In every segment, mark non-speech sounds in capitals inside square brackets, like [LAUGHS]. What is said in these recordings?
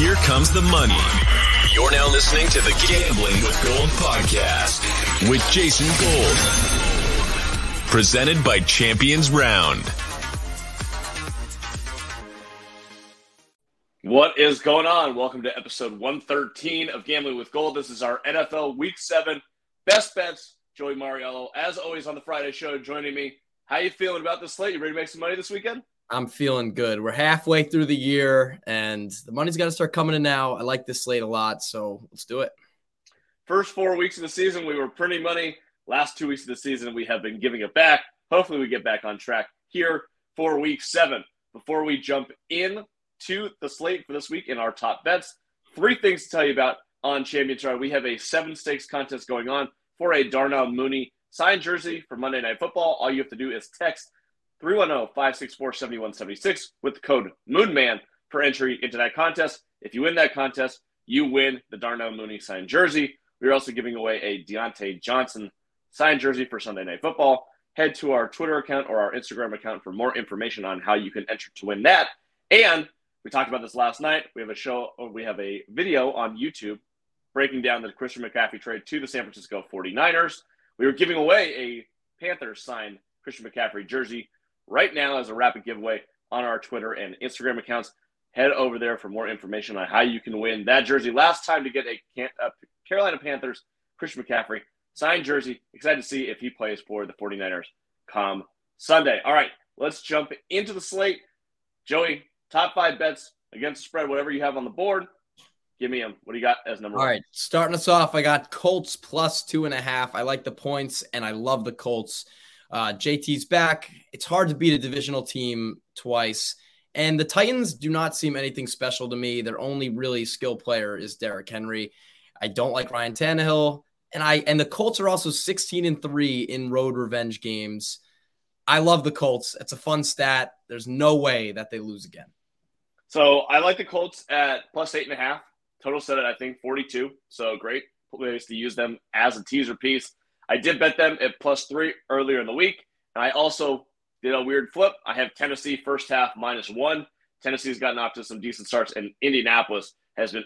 Here comes the money. You're now listening to the Gambling with Gold podcast with Jason Gold. Presented by Champions Round. What is going on? Welcome to episode 113 of Gambling with Gold. This is our NFL Week 7 best bets. Joey Mariello, as always on the Friday show, joining me. How you feeling about this slate? You ready to make some money this weekend? I'm feeling good. We're halfway through the year and the money's got to start coming in now. I like this slate a lot, so let's do it. First four weeks of the season, we were printing money. Last two weeks of the season, we have been giving it back. Hopefully, we get back on track here for week seven. Before we jump in to the slate for this week in our top bets, three things to tell you about on Champions Round. We have a seven stakes contest going on for a Darnell Mooney signed jersey for Monday Night Football. All you have to do is text 310-564-7176 with code Moonman for entry into that contest. If you win that contest, you win the Darnell Mooney signed jersey. We're also giving away a Diontae Johnson signed jersey for Sunday Night Football. Head to our Twitter account or our Instagram account for more information on how you can enter to win that. And we talked about this last night. We have a show, we have a video on YouTube breaking down the Christian McCaffrey trade to the San Francisco 49ers. We were giving away a Panthers signed Christian McCaffrey jersey right now as a rapid giveaway on our Twitter and Instagram accounts. Head over there for more information on how you can win that jersey. Last time to get a, a Carolina Panthers Christian McCaffrey signed jersey. Excited to see if he plays for the 49ers come Sunday. All right, let's jump into the slate. Joey, top five bets against the spread, whatever you have on the board. Give me them. What do you got as number All one? All right, starting us off, I got Colts plus two and a half. I like the points, and I love the Colts. Uh, JT's back. It's hard to beat a divisional team twice. And the Titans do not seem anything special to me. Their only really skill player is Derrick Henry. I don't like Ryan Tannehill. And I and the Colts are also 16 and 3 in road revenge games. I love the Colts. It's a fun stat. There's no way that they lose again. So I like the Colts at plus eight and a half. Total set at I think 42. So great place to use them as a teaser piece. I did bet them at plus three earlier in the week. And I also did a weird flip. I have Tennessee first half minus one. Tennessee's gotten off to some decent starts, and Indianapolis has been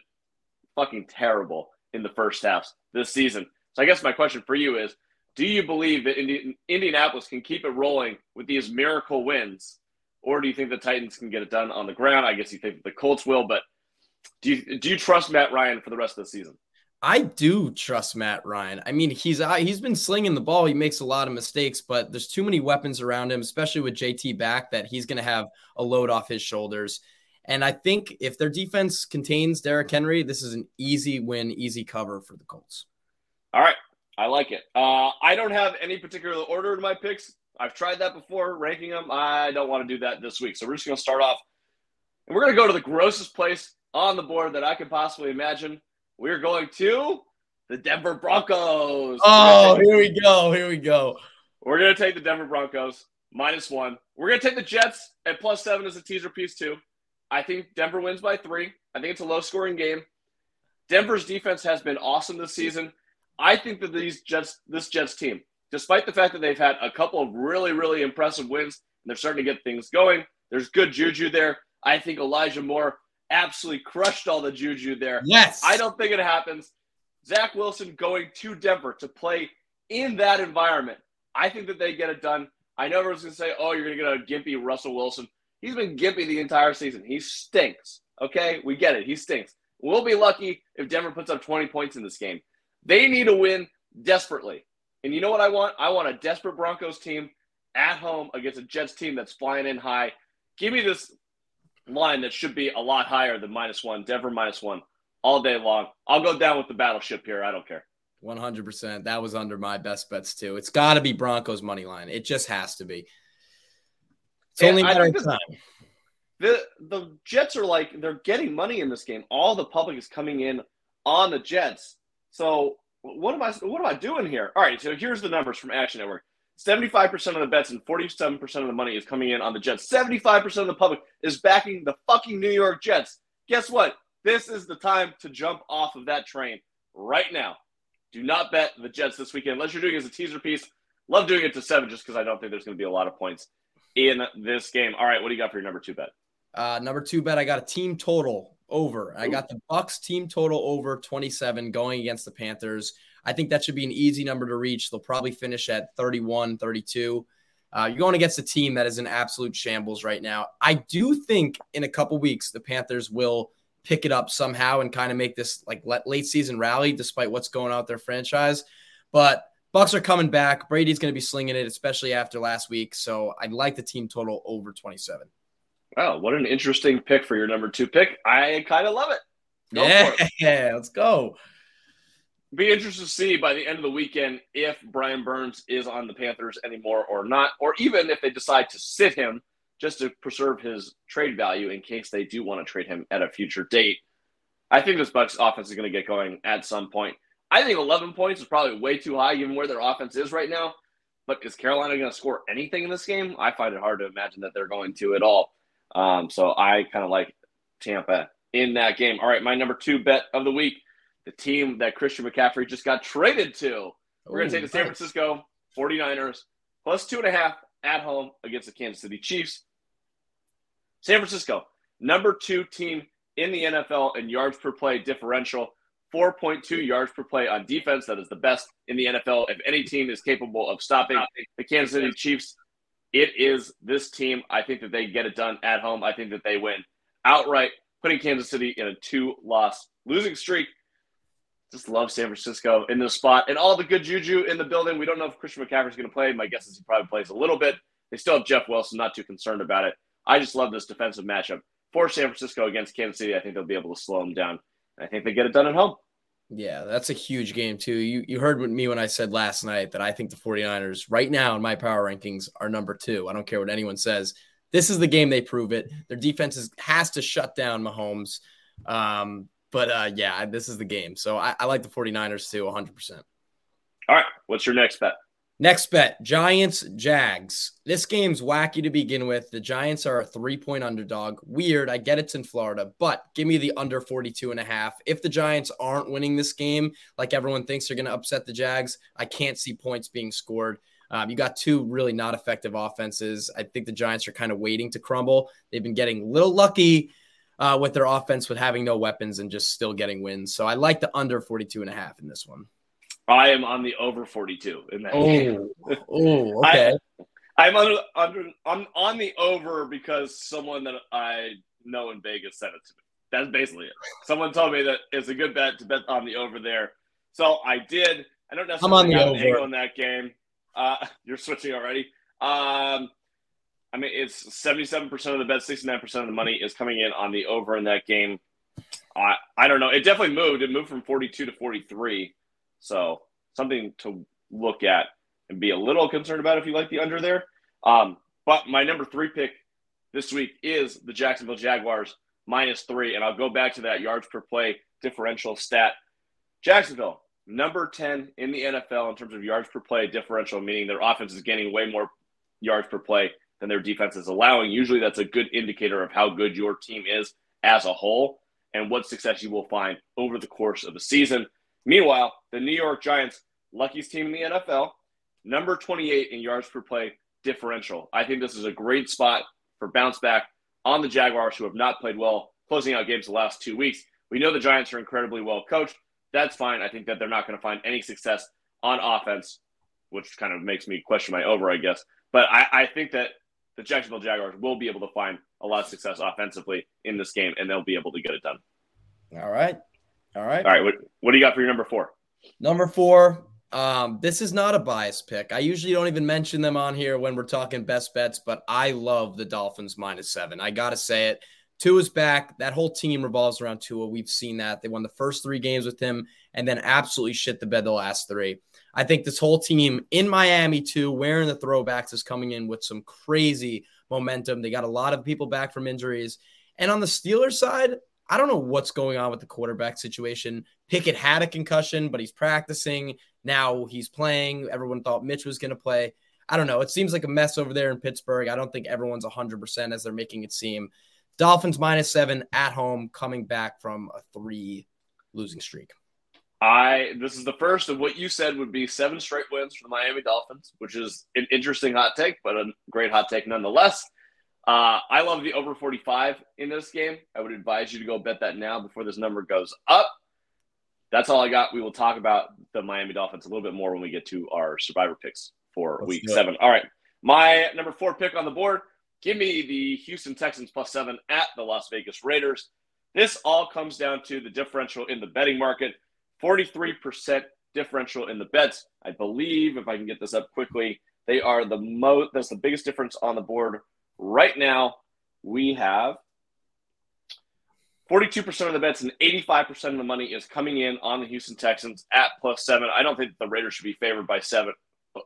fucking terrible in the first halves this season. So I guess my question for you is do you believe that Indi- Indianapolis can keep it rolling with these miracle wins? Or do you think the Titans can get it done on the ground? I guess you think the Colts will, but do you do you trust Matt Ryan for the rest of the season? I do trust Matt Ryan. I mean, he's uh, he's been slinging the ball. He makes a lot of mistakes, but there's too many weapons around him, especially with JT back, that he's going to have a load off his shoulders. And I think if their defense contains Derrick Henry, this is an easy win, easy cover for the Colts. All right, I like it. Uh, I don't have any particular order in my picks. I've tried that before, ranking them. I don't want to do that this week, so we're just going to start off, and we're going to go to the grossest place on the board that I could possibly imagine we're going to the Denver Broncos. Oh, here we go. Here we go. We're going to take the Denver Broncos minus one. We're going to take the Jets at plus seven as a teaser piece, too. I think Denver wins by three. I think it's a low scoring game. Denver's defense has been awesome this season. I think that these Jets, this Jets team, despite the fact that they've had a couple of really, really impressive wins and they're starting to get things going, there's good juju there. I think Elijah Moore absolutely crushed all the juju there. Yes. I don't think it happens. Zach Wilson going to Denver to play in that environment. I think that they get it done. I know everyone's going to say, oh, you're going to get a gimpy Russell Wilson. He's been gimpy the entire season. He stinks. Okay? We get it. He stinks. We'll be lucky if Denver puts up 20 points in this game. They need a win desperately. And you know what I want? I want a desperate Broncos team at home against a Jets team that's flying in high. Give me this line that should be a lot higher than minus one, Denver minus one all day long. I'll go down with the battleship here. I don't care. 100%. That was under my best bets too. It's got to be Broncos money line. It just has to be. It's only a matter of time. The the Jets are like they're getting money in this game. All the public is coming in on the Jets. So what am I what am I doing here? All right, so here's the numbers from Action Network. 75% of the bets and 47% of the money is coming in on the Jets. 75% of the public is backing the fucking New York Jets. Guess what? This is the time to jump off of that train right now. Do not bet the Jets this weekend unless you're doing it as a teaser piece. Love doing it to seven just because I don't think there's going to be a lot of points in this game. All right, what do you got for your number two bet? Uh, number two bet, I got a team total over. I got the Bucks team total over 27 going against the Panthers. I think that should be an easy number to reach. They'll probably finish at 31, 32. Uh, you're going against a team that is in absolute shambles right now. I do think in a couple weeks the Panthers will pick it up somehow and kind of make this like late season rally, despite what's going on with their franchise. But Bucks are coming back. Brady's going to be slinging it, especially after last week. So I'd like the team total over 27. Wow, what an interesting pick for your number two pick. I kind of love it. Go yeah, it. [LAUGHS] let's go. Be interested to see by the end of the weekend if Brian Burns is on the Panthers anymore or not, or even if they decide to sit him just to preserve his trade value in case they do want to trade him at a future date. I think this Bucks offense is going to get going at some point. I think 11 points is probably way too high, given where their offense is right now. But is Carolina going to score anything in this game? I find it hard to imagine that they're going to at all. Um, so I kind of like Tampa in that game. All right, my number two bet of the week the team that Christian McCaffrey just got traded to. We're going to take the San Francisco 49ers plus two and a half at home against the Kansas City Chiefs. San Francisco, number two team in the NFL in yards per play differential. 4.2 yards per play on defense. That is the best in the NFL. If any team is capable of stopping the Kansas City Chiefs, it is this team. I think that they get it done at home. I think that they win outright, putting Kansas City in a two loss losing streak. Just love San Francisco in this spot and all the good juju in the building. We don't know if Christian McCaffrey is going to play. My guess is he probably plays a little bit. They still have Jeff Wilson, not too concerned about it. I just love this defensive matchup for San Francisco against Kansas City. I think they'll be able to slow them down. I think they get it done at home. Yeah, that's a huge game too. You you heard me when I said last night that I think the 49ers right now in my power rankings are number 2. I don't care what anyone says. This is the game they prove it. Their defense is, has to shut down Mahomes. Um, but uh, yeah, this is the game. So I, I like the 49ers too 100%. All right, what's your next bet? Next bet Giants, Jags. This game's wacky to begin with. The Giants are a three point underdog. Weird. I get it's in Florida, but give me the under 42 and a half. If the Giants aren't winning this game, like everyone thinks they're going to upset the Jags, I can't see points being scored. Um, you got two really not effective offenses. I think the Giants are kind of waiting to crumble. They've been getting a little lucky uh, with their offense with having no weapons and just still getting wins. So I like the under 42 and a half in this one. I am on the over 42 in that oh, game. oh, [LAUGHS] okay. I, am under, under, I'm on the over because someone that I know in Vegas sent it to me. That's basically it. Someone told me that it's a good bet to bet on the over there. So I did. I don't necessarily I'm have an angle in that game. Uh, [LAUGHS] you're switching already. Um, I mean, it's 77% of the bet, 69% of the money is coming in on the over in that game. I, I don't know. It definitely moved. It moved from 42 to 43. So something to look at and be a little concerned about if you like the under there. Um, but my number three pick this week is the Jacksonville Jaguars minus three. And I'll go back to that yards per play differential stat. Jacksonville, number 10 in the NFL in terms of yards per play differential, meaning their offense is gaining way more yards per play than their defense is allowing. Usually that's a good indicator of how good your team is as a whole and what success you will find over the course of a season. Meanwhile, the New York Giants, luckiest team in the NFL, number 28 in yards per play differential. I think this is a great spot for bounce back on the Jaguars, who have not played well closing out games the last two weeks. We know the Giants are incredibly well coached. That's fine. I think that they're not going to find any success on offense, which kind of makes me question my over, I guess. But I, I think that the Jacksonville Jaguars will be able to find a lot of success offensively in this game, and they'll be able to get it done. All right. All right. All right. What, what do you got for your number four? Number four. Um, this is not a bias pick. I usually don't even mention them on here when we're talking best bets, but I love the Dolphins minus seven. I got to say it. Tua's back. That whole team revolves around Tua. We've seen that. They won the first three games with him and then absolutely shit the bed the last three. I think this whole team in Miami, too, wearing the throwbacks, is coming in with some crazy momentum. They got a lot of people back from injuries. And on the Steelers side, I don't know what's going on with the quarterback situation. Pickett had a concussion, but he's practicing. Now he's playing. Everyone thought Mitch was going to play. I don't know. It seems like a mess over there in Pittsburgh. I don't think everyone's 100% as they're making it seem. Dolphins minus seven at home, coming back from a three losing streak. I this is the first of what you said would be seven straight wins for the Miami Dolphins, which is an interesting hot take, but a great hot take nonetheless. Uh, I love the over 45 in this game. I would advise you to go bet that now before this number goes up. That's all I got. We will talk about the Miami Dolphins a little bit more when we get to our survivor picks for Let's week seven. All right. My number four pick on the board give me the Houston Texans plus seven at the Las Vegas Raiders. This all comes down to the differential in the betting market 43% differential in the bets. I believe, if I can get this up quickly, they are the most, that's the biggest difference on the board right now. We have 42% of the bets and 85% of the money is coming in on the Houston Texans at plus seven. I don't think the Raiders should be favored by seven,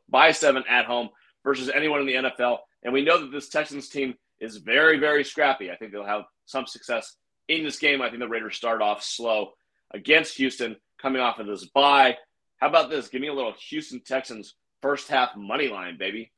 by seven at home versus anyone in the NFL. And we know that this Texans team is very, very scrappy. I think they'll have some success in this game. I think the Raiders start off slow against Houston coming off of this bye. How about this? Give me a little Houston Texans first half money line, baby.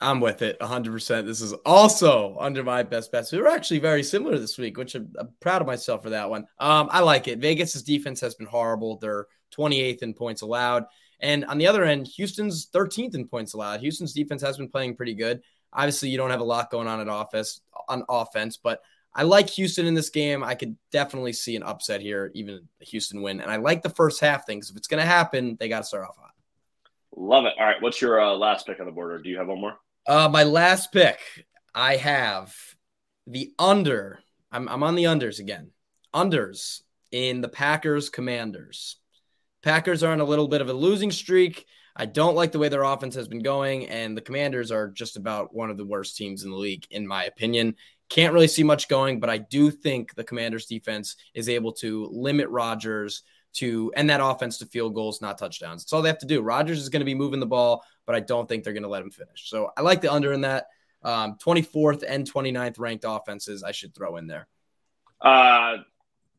I'm with it 100%. This is also under my best bets. We were actually very similar this week, which I'm, I'm proud of myself for that one. Um, I like it. Vegas's defense has been horrible. They're 28th in points allowed. And on the other end, Houston's 13th in points allowed. Houston's defense has been playing pretty good. Obviously, you don't have a lot going on at office on offense, but I like Houston in this game. I could definitely see an upset here, even a Houston win. And I like the first half thing because If it's going to happen, they got to start off hot. Love it. All right. What's your uh, last pick on the board? Or do you have one more? Uh, my last pick, I have the under. I'm, I'm on the unders again. Unders in the Packers Commanders. Packers are on a little bit of a losing streak. I don't like the way their offense has been going, and the Commanders are just about one of the worst teams in the league, in my opinion. Can't really see much going, but I do think the Commanders defense is able to limit Rodgers to end that offense to field goals, not touchdowns. That's all they have to do. Rodgers is going to be moving the ball, but I don't think they're going to let him finish. So I like the under in that. Um, 24th and 29th ranked offenses I should throw in there. Uh,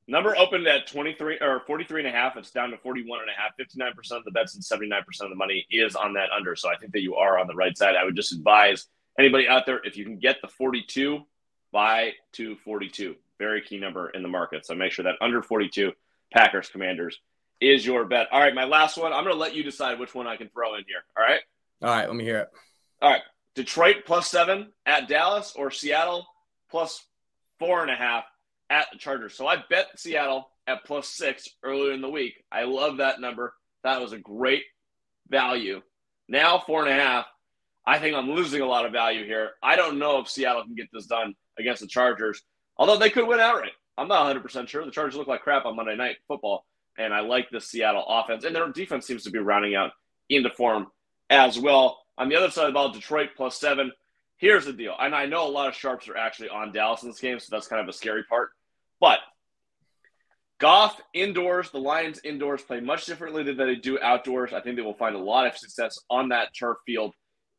number opened at 23 or 43 and a half. It's down to 41 and a half. 59% of the bets and 79% of the money is on that under. So I think that you are on the right side. I would just advise anybody out there, if you can get the 42, buy 242. Very key number in the market. So make sure that under 42 Packers Commanders is your bet. All right, my last one. I'm going to let you decide which one I can throw in here. All right. All right, let me hear it. All right. Detroit plus seven at Dallas or Seattle plus four and a half at the Chargers. So I bet Seattle at plus six earlier in the week. I love that number. That was a great value. Now four and a half. I think I'm losing a lot of value here. I don't know if Seattle can get this done against the Chargers, although they could win outright. I'm not 100% sure. The Chargers look like crap on Monday Night Football, and I like the Seattle offense. And their defense seems to be rounding out into form as well. On the other side of the ball, Detroit plus seven. Here's the deal. And I know a lot of sharps are actually on Dallas in this game, so that's kind of a scary part. But Goff indoors, the Lions indoors play much differently than they do outdoors. I think they will find a lot of success on that turf field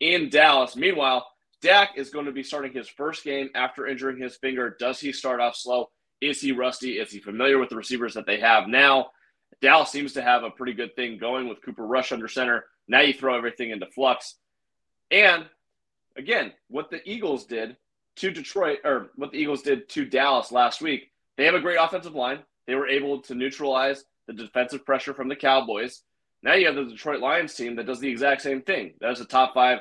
in Dallas. Meanwhile, Dak is going to be starting his first game after injuring his finger. Does he start off slow? Is he rusty? Is he familiar with the receivers that they have now? Dallas seems to have a pretty good thing going with Cooper Rush under center. Now you throw everything into flux. And again, what the Eagles did to Detroit, or what the Eagles did to Dallas last week, they have a great offensive line. They were able to neutralize the defensive pressure from the Cowboys. Now you have the Detroit Lions team that does the exact same thing. That is a top five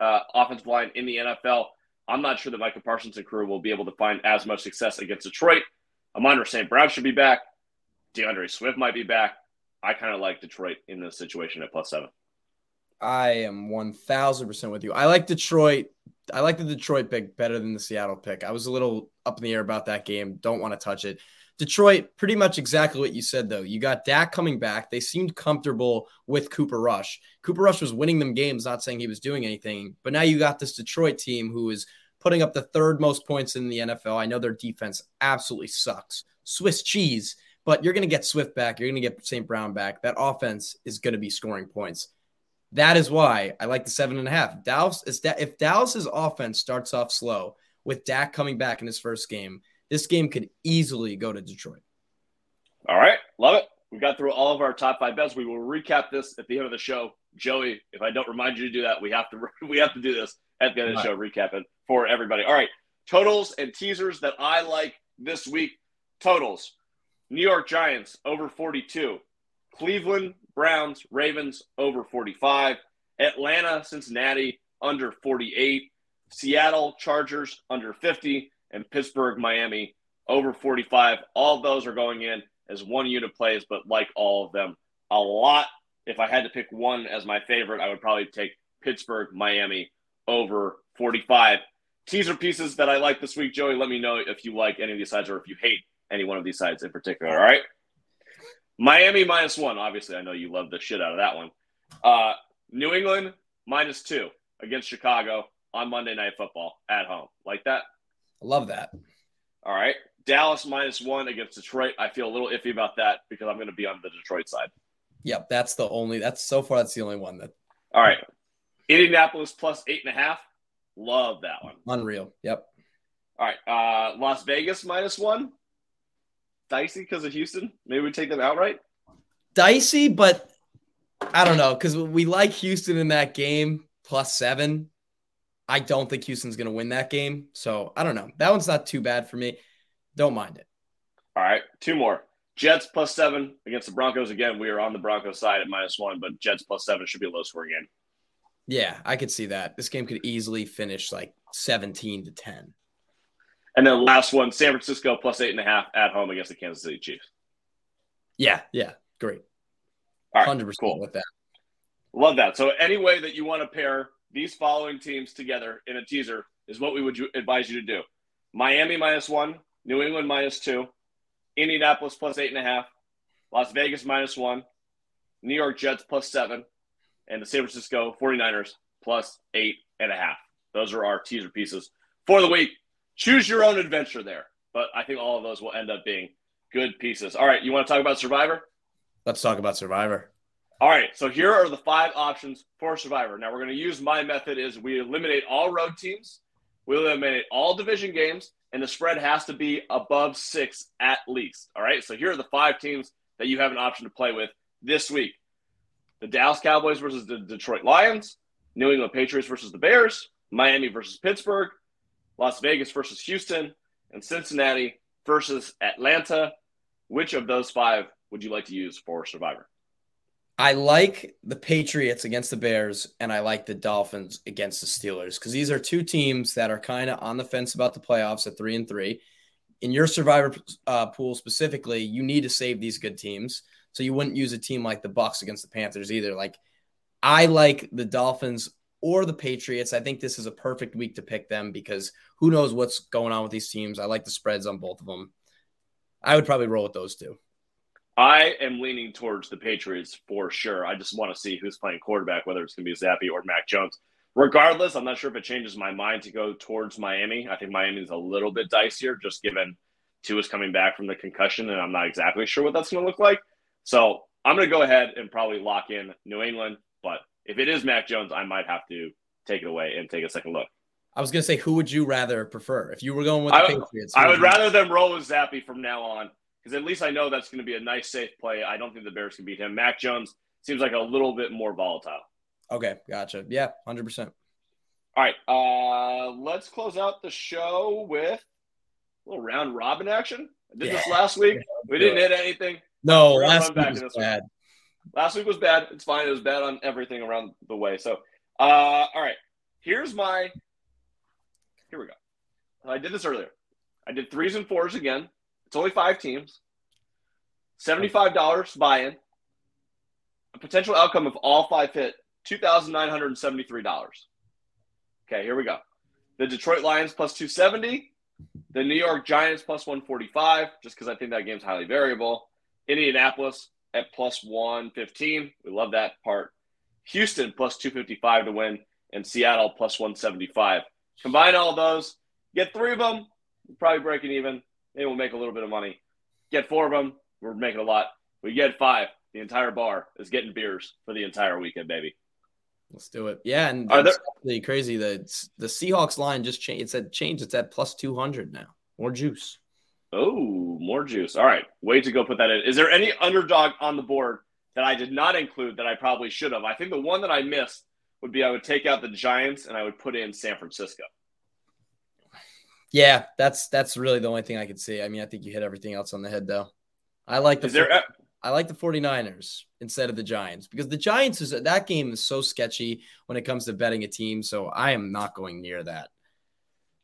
uh, offensive line in the NFL. I'm not sure that Micah Parsons and crew will be able to find as much success against Detroit. Amon St. Brown should be back. D'Andre Swift might be back. I kind of like Detroit in this situation at plus seven. I am 1000% with you. I like Detroit. I like the Detroit pick better than the Seattle pick. I was a little up in the air about that game. Don't want to touch it. Detroit, pretty much exactly what you said, though. You got Dak coming back. They seemed comfortable with Cooper Rush. Cooper Rush was winning them games, not saying he was doing anything. But now you got this Detroit team who is putting up the third most points in the NFL. I know their defense absolutely sucks. Swiss cheese, but you're going to get Swift back. You're going to get St. Brown back. That offense is going to be scoring points. That is why I like the seven and a half. Dallas is that if Dallas's offense starts off slow with Dak coming back in his first game, this game could easily go to Detroit. All right, love it. We got through all of our top five bets. We will recap this at the end of the show. Joey, if I don't remind you to do that, we have to [LAUGHS] we have to do this at the end of the show. Recap it for everybody. All right, totals and teasers that I like this week. Totals: New York Giants over 42, Cleveland Browns Ravens over 45, Atlanta Cincinnati under 48, Seattle Chargers under 50, and Pittsburgh Miami over 45. All those are going in as one unit plays, but like all of them, a lot. If I had to pick one as my favorite, I would probably take Pittsburgh Miami over 45. Teaser pieces that I like this week, Joey. Let me know if you like any of these sides or if you hate any one of these sides in particular. All right. Miami minus one. Obviously, I know you love the shit out of that one. Uh, New England minus two against Chicago on Monday Night Football at home. Like that? I love that. All right. Dallas minus one against Detroit. I feel a little iffy about that because I'm going to be on the Detroit side. Yep, that's the only. That's so far. That's the only one that. All right. Indianapolis plus eight and a half. Love that one. Unreal. Yep. All right. Uh, Las Vegas minus one. Dicey because of Houston. Maybe we take them outright. Dicey, but I don't know because we like Houston in that game plus seven. I don't think Houston's going to win that game. So I don't know. That one's not too bad for me. Don't mind it. All right. Two more. Jets plus seven against the Broncos. Again, we are on the Broncos side at minus one, but Jets plus seven should be a low scoring game. Yeah, I could see that. This game could easily finish like 17 to 10. And then last one, San Francisco plus eight and a half at home against the Kansas City Chiefs. Yeah, yeah. Great. All right, 100% cool. with that. Love that. So any way that you want to pair these following teams together in a teaser is what we would advise you to do. Miami minus one, New England minus two, Indianapolis plus eight and a half, Las Vegas minus one, New York Jets plus seven, and the San Francisco 49ers plus eight and a half. Those are our teaser pieces for the week. Choose your own adventure there. But I think all of those will end up being good pieces. All right, you want to talk about Survivor? Let's talk about Survivor. All right, so here are the five options for Survivor. Now we're going to use my method is we eliminate all road teams, we eliminate all division games, and the spread has to be above six at least. All right, so here are the five teams that you have an option to play with this week: the Dallas Cowboys versus the Detroit Lions, New England Patriots versus the Bears, Miami versus Pittsburgh, Las Vegas versus Houston, and Cincinnati versus Atlanta. Which of those five would you like to use for Survivor? I like the Patriots against the Bears, and I like the Dolphins against the Steelers because these are two teams that are kind of on the fence about the playoffs at three and three. In your survivor uh, pool specifically, you need to save these good teams, so you wouldn't use a team like the Bucks against the Panthers either. Like, I like the Dolphins or the Patriots. I think this is a perfect week to pick them because who knows what's going on with these teams. I like the spreads on both of them. I would probably roll with those two. I am leaning towards the Patriots for sure. I just want to see who's playing quarterback, whether it's going to be Zappe or Mac Jones. Regardless, I'm not sure if it changes my mind to go towards Miami. I think Miami is a little bit dicier, just given Tua is coming back from the concussion, and I'm not exactly sure what that's going to look like. So I'm going to go ahead and probably lock in New England. But if it is Mac Jones, I might have to take it away and take a second look. I was going to say, who would you rather prefer if you were going with the I, Patriots? I would rather them roll with Zappe from now on because at least I know that's going to be a nice, safe play. I don't think the Bears can beat him. Mac Jones seems like a little bit more volatile. Okay, gotcha. Yeah, hundred percent. All right, uh, let's close out the show with a little round robin action. I did this last week. We didn't hit anything. No, We're last week was this one. bad. Last week was bad. It's fine. It was bad on everything around the way. So, uh, all right. Here's my. Here we go. I did this earlier. I did threes and fours again. It's only five teams. Seventy-five dollars buy-in. A potential outcome of all five hit two thousand nine hundred and seventy-three dollars. Okay, here we go. The Detroit Lions plus two seventy. The New York Giants plus one forty-five, just because I think that game's highly variable. Indianapolis at plus 115. We love that part. Houston plus 255 to win, and Seattle plus 175. Combine all those, get three of them, probably breaking even. Maybe we'll make a little bit of money. Get four of them, we're making a lot. We get five. The entire bar is getting beers for the entire weekend, baby. Let's do it. Yeah, and Are that's actually crazy. The the Seahawks line just changed. It's at change. It's at plus two hundred now. More juice. Oh, more juice. All right. Way to go put that in. Is there any underdog on the board that I did not include that I probably should have? I think the one that I missed would be I would take out the Giants and I would put in San Francisco. Yeah, that's that's really the only thing I could see. I mean, I think you hit everything else on the head though. I like the there I like the 49ers instead of the Giants because the Giants is that game is so sketchy when it comes to betting a team. So I am not going near that.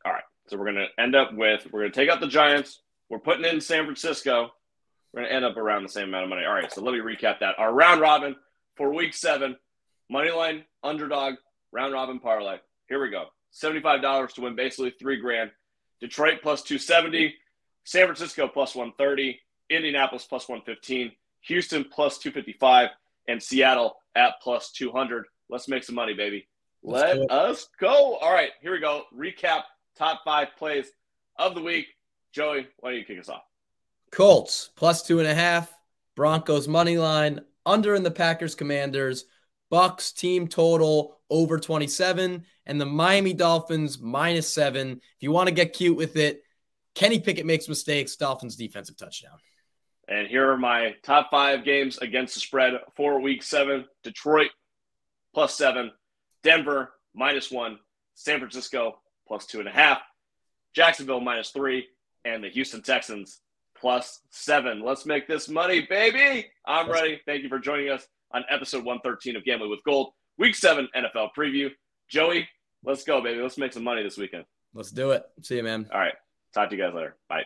All right. So we're going to end up with we're going to take out the Giants. We're putting in San Francisco. We're going to end up around the same amount of money. All right, so let me recap that. Our round robin for week seven, money line, underdog, round robin parlay. Here we go. $75 to win basically three grand. Detroit plus 270, San Francisco plus 130, Indianapolis plus 115, Houston plus 255, and Seattle at plus 200. Let's make some money, baby. Let's Let us go. All right, here we go. Recap top five plays of the week. Joey, why don't you kick us off? Colts plus two and a half, Broncos money line, under in the Packers Commanders, Bucks team total over 27, and the Miami Dolphins minus seven. If you want to get cute with it, Kenny Pickett makes mistakes, Dolphins defensive touchdown. And here are my top five games against the spread for week seven Detroit plus seven, Denver minus one, San Francisco plus two and a half, Jacksonville minus three, and the Houston Texans plus seven. Let's make this money, baby. I'm ready. Thank you for joining us on episode 113 of Gambling with Gold, week seven NFL preview. Joey, let's go, baby. Let's make some money this weekend. Let's do it. See you, man. All right. Talk to you guys later. Bye.